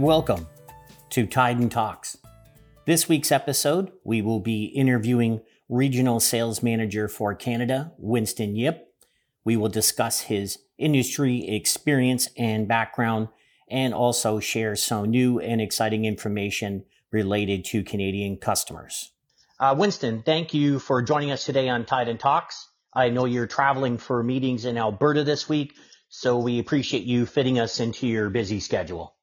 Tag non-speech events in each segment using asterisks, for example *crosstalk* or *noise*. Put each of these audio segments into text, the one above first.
Welcome to Tyden Talks. This week's episode, we will be interviewing Regional Sales Manager for Canada, Winston Yip. We will discuss his industry experience and background and also share some new and exciting information related to Canadian customers. Uh, Winston, thank you for joining us today on Tyden Talks. I know you're traveling for meetings in Alberta this week, so we appreciate you fitting us into your busy schedule.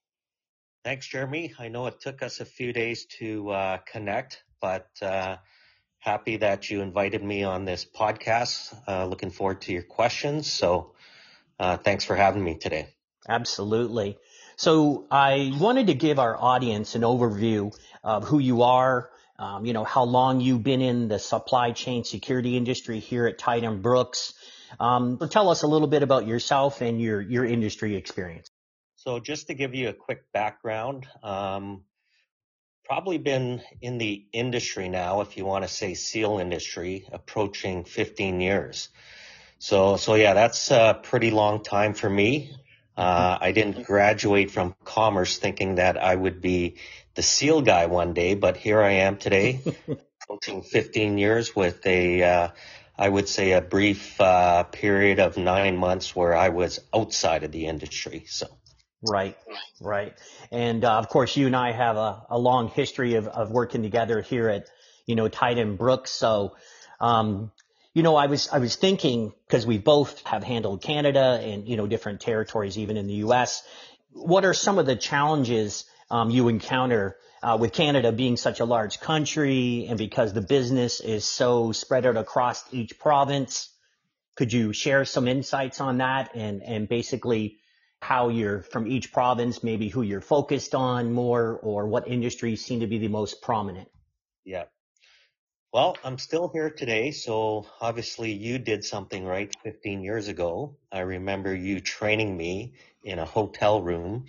Thanks, Jeremy. I know it took us a few days to uh, connect, but uh, happy that you invited me on this podcast. Uh, looking forward to your questions. So uh, thanks for having me today. Absolutely. So I wanted to give our audience an overview of who you are, um, you know, how long you've been in the supply chain security industry here at TydenBrooks. Um, tell us a little bit about yourself and your, your industry experience. So just to give you a quick background, um, probably been in the industry now, if you want to say seal industry, approaching 15 years. So, so yeah, that's a pretty long time for me. Uh, I didn't graduate from commerce thinking that I would be the seal guy one day, but here I am today, *laughs* approaching 15 years with a, uh, I would say a brief uh, period of nine months where I was outside of the industry. So. Right, right. And uh, of course, you and I have a, a long history of, of working together here at, you know, TydenBrooks. So, um, you know, I was, I was thinking, because we both have handled Canada and, you know, different territories, even in the U.S. What are some of the challenges um, you encounter uh, with Canada being such a large country and because the business is so spread out across each province? Could you share some insights on that and, and basically how you're from each province, maybe who you're focused on more or what industries seem to be the most prominent? Yeah. Well, I'm still here today, so obviously you did something right 15 years ago. I remember you training me in a hotel room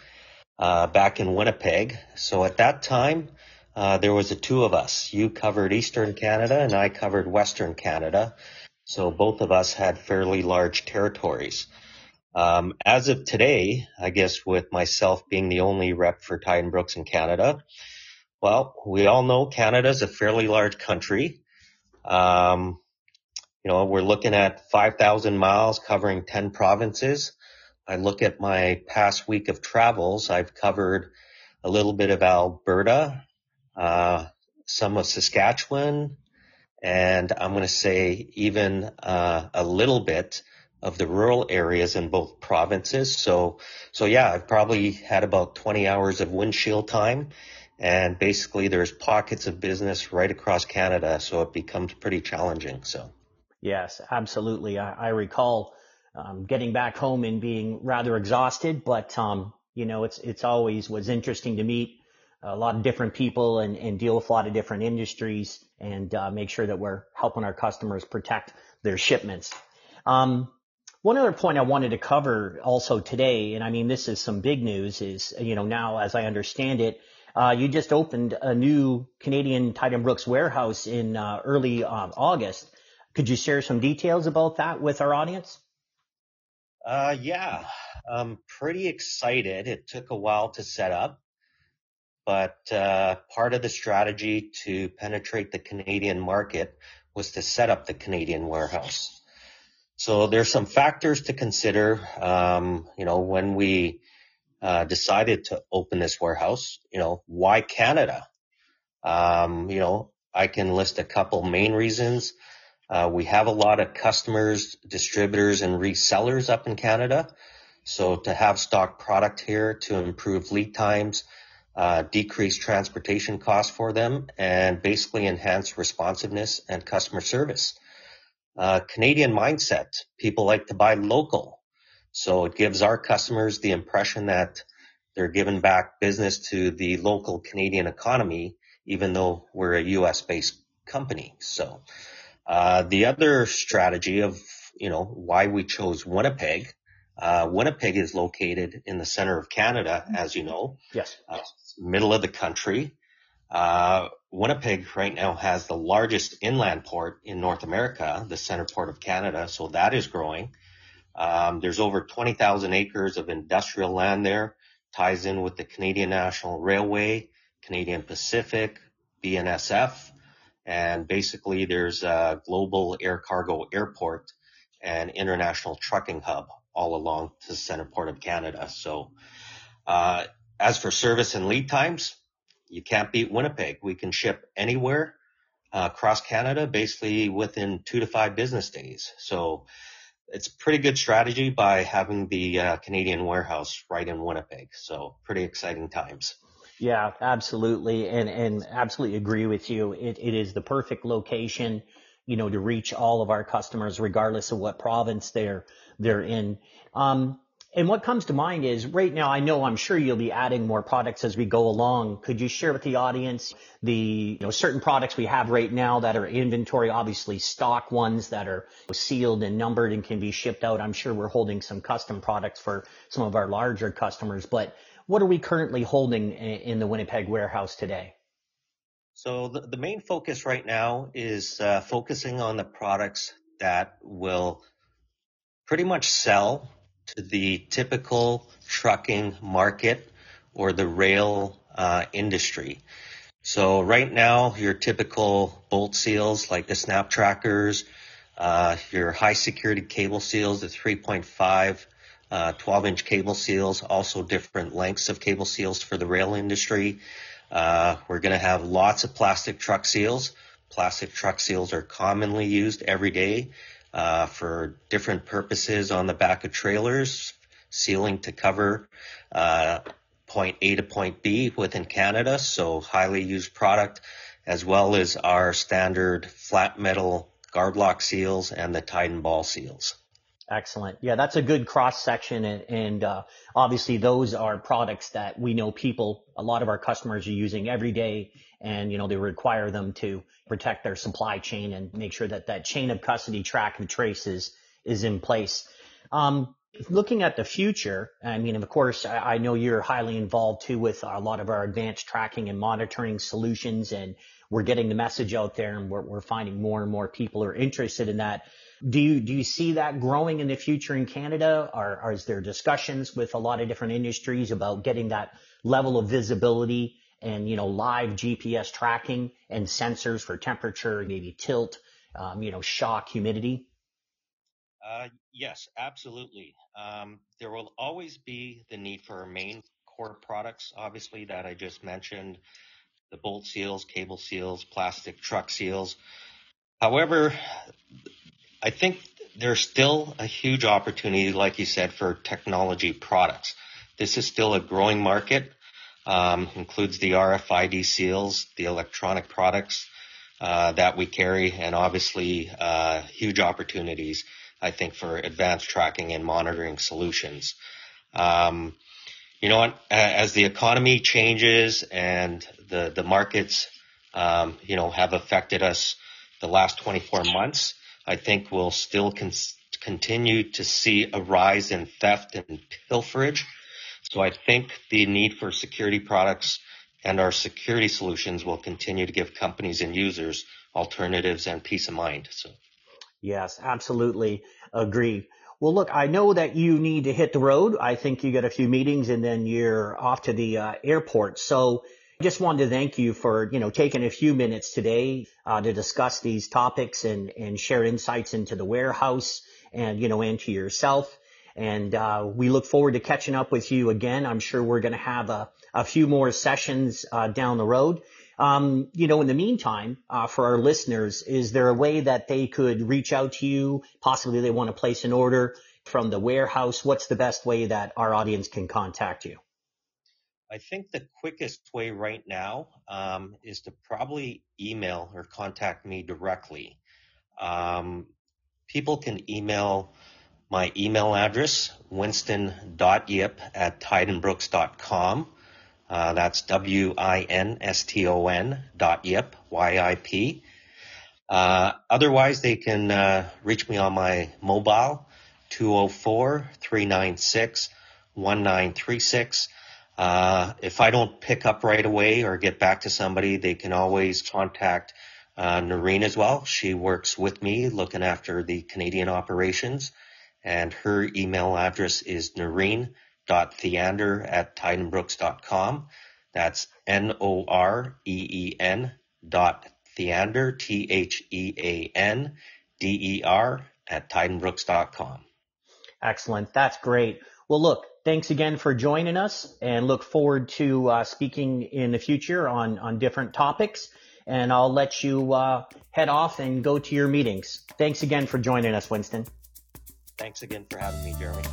uh, back in Winnipeg. So at that time, uh, there was the two of us. You covered Eastern Canada and I covered Western Canada. So both of us had fairly large territories. Um, as of today, I guess with myself being the only rep for TydenBrooks in Canada, well, we all know Canada is a fairly large country. Um, you know, we're looking at 5,000 miles covering 10 provinces. I look at my past week of travels. I've covered a little bit of Alberta, uh, some of Saskatchewan, and I'm going to say even uh, a little bit of the rural areas in both provinces. So, so yeah, I've probably had about 20 hours of windshield time and basically there's pockets of business right across Canada, so it becomes pretty challenging. So, yes, absolutely. I, I recall um, getting back home and being rather exhausted, but um, you know, it's it's always was interesting to meet a lot of different people and, and deal with a lot of different industries and uh, make sure that we're helping our customers protect their shipments. Um, one other point I wanted to cover also today, and I mean, this is some big news, is, you know, now as I understand it, uh, you just opened a new Canadian TydenBrooks warehouse in uh, early uh, August. Could you share some details about that with our audience? Uh, yeah, I'm pretty excited. It took a while to set up, but uh, part of the strategy to penetrate the Canadian market was to set up the Canadian warehouse. So there's some factors to consider. Um, you know, when we uh, decided to open this warehouse. You know, why Canada? Um, you know, I can list a couple main reasons. Uh, we have a lot of customers, distributors, and resellers up in Canada. So to have stock product here to improve lead times, uh, decrease transportation costs for them, and basically enhance responsiveness and customer service. Uh, Canadian mindset. People like to buy local. So it gives our customers the impression that they're giving back business to the local Canadian economy, even though we're a US based company. So, uh, the other strategy of, you know, why we chose Winnipeg, uh, Winnipeg is located in the center of Canada, as you know. Yes. Uh, middle of the country. Uh, Winnipeg right now has the largest inland port in North America, the CentrePort of Canada. So that is growing. Um, there's over 20,000 acres of industrial land there. ties in with the Canadian National Railway, Canadian Pacific, BNSF, and basically there's a global air cargo airport and international trucking hub all along the CentrePort of Canada. So, uh, as for service and lead times, you can't beat Winnipeg. We can ship anywhere uh, across Canada, basically within two to five business days. So it's pretty good strategy by having the uh, Canadian warehouse right in Winnipeg. So pretty exciting times. Yeah, absolutely. And, and absolutely agree with you. It, it is the perfect location, you know, to reach all of our customers, regardless of what province they're, they're in. Um, and what comes to mind is right now, I know I'm sure you'll be adding more products as we go along. Could you share with the audience the, you know, certain products we have right now that are inventory, obviously stock ones that are sealed and numbered and can be shipped out? I'm sure we're holding some custom products for some of our larger customers, but what are we currently holding in the Winnipeg warehouse today? So the, the main focus right now is uh, focusing on the products that will pretty much sell to the typical trucking market or the rail uh, industry. So right now, your typical bolt seals like the snap trackers, uh, your high security cable seals, the 3.5, uh, 12 inch cable seals, also different lengths of cable seals for the rail industry. Uh, we're going to have lots of plastic truck seals. Plastic truck seals are commonly used every day uh, for different purposes on the back of trailers, sealing to cover uh, point A to point B within Canada, so highly used product, as well as our standard flat metal guard lock seals and the Tyden ball seals. Excellent. Yeah, that's a good cross section, and, and uh, obviously those are products that we know people, a lot of our customers are using every day, and you know they require them to protect their supply chain and make sure that that chain of custody, track, and trace is is in place. Um, looking at the future, I mean, of course, I, know you're highly involved too with a lot of our advanced tracking and monitoring solutions, and we're getting the message out there, and we're, we're finding more and more people are interested in that. Do you, do you see that growing in the future in Canada? Or is there discussions with a lot of different industries about getting that level of visibility and, you know, live GPS tracking and sensors for temperature, maybe tilt, um, you know, shock, humidity? Uh, yes, absolutely. Um, there will always be the need for our main core products, obviously, that I just mentioned, the bolt seals, cable seals, plastic truck seals. However, I think there's still a huge opportunity, like you said, for technology products. This is still a growing market, um, includes the RFID seals, the electronic products uh, that we carry, and obviously uh, huge opportunities, I think, for advanced tracking and monitoring solutions. Um, you know, as the economy changes and the the markets, um, you know, have affected us the last 24 months, I think we'll still con- continue to see a rise in theft and pilferage. So I think the need for security products and our security solutions will continue to give companies and users alternatives and peace of mind. So. Yes, absolutely agree. Well, look, I know that you need to hit the road. I think you got a few meetings and then you're off to the uh, airport. So just wanted to thank you for, you know, taking a few minutes today uh, to discuss these topics and, and share insights into the warehouse and, you know, and to yourself. And uh, we look forward to catching up with you again. I'm sure we're going to have a, a few more sessions uh, down the road. Um, you know, in the meantime, uh, for our listeners, is there a way that they could reach out to you? Possibly they want to place an order from the warehouse. What's the best way that our audience can contact you? I think the quickest way right now um, is to probably email or contact me directly. Um, people can email my email address, winston.yip at tydenbrooks.com. Uh, that's W-I-N-S-T-O-N dot yip, Y-I-P. Uh, otherwise, they can uh, reach me on my mobile, 204-396-1936. Uh, if I don't pick up right away or get back to somebody, they can always contact uh, Noreen as well. She works with me looking after the Canadian operations, and her email address is Noreen, Noreen.theander at tydenbrooks.com. That's N-O-R-E-E-N dot Theander, T-H-E-A-N-D-E-R at tydenbrooks.com. Excellent. That's great. Well, look, thanks again for joining us and look forward to uh, speaking in the future on, on different topics. And I'll let you uh, head off and go to your meetings. Thanks again for joining us, Winston. Thanks again for having me, Jeremy.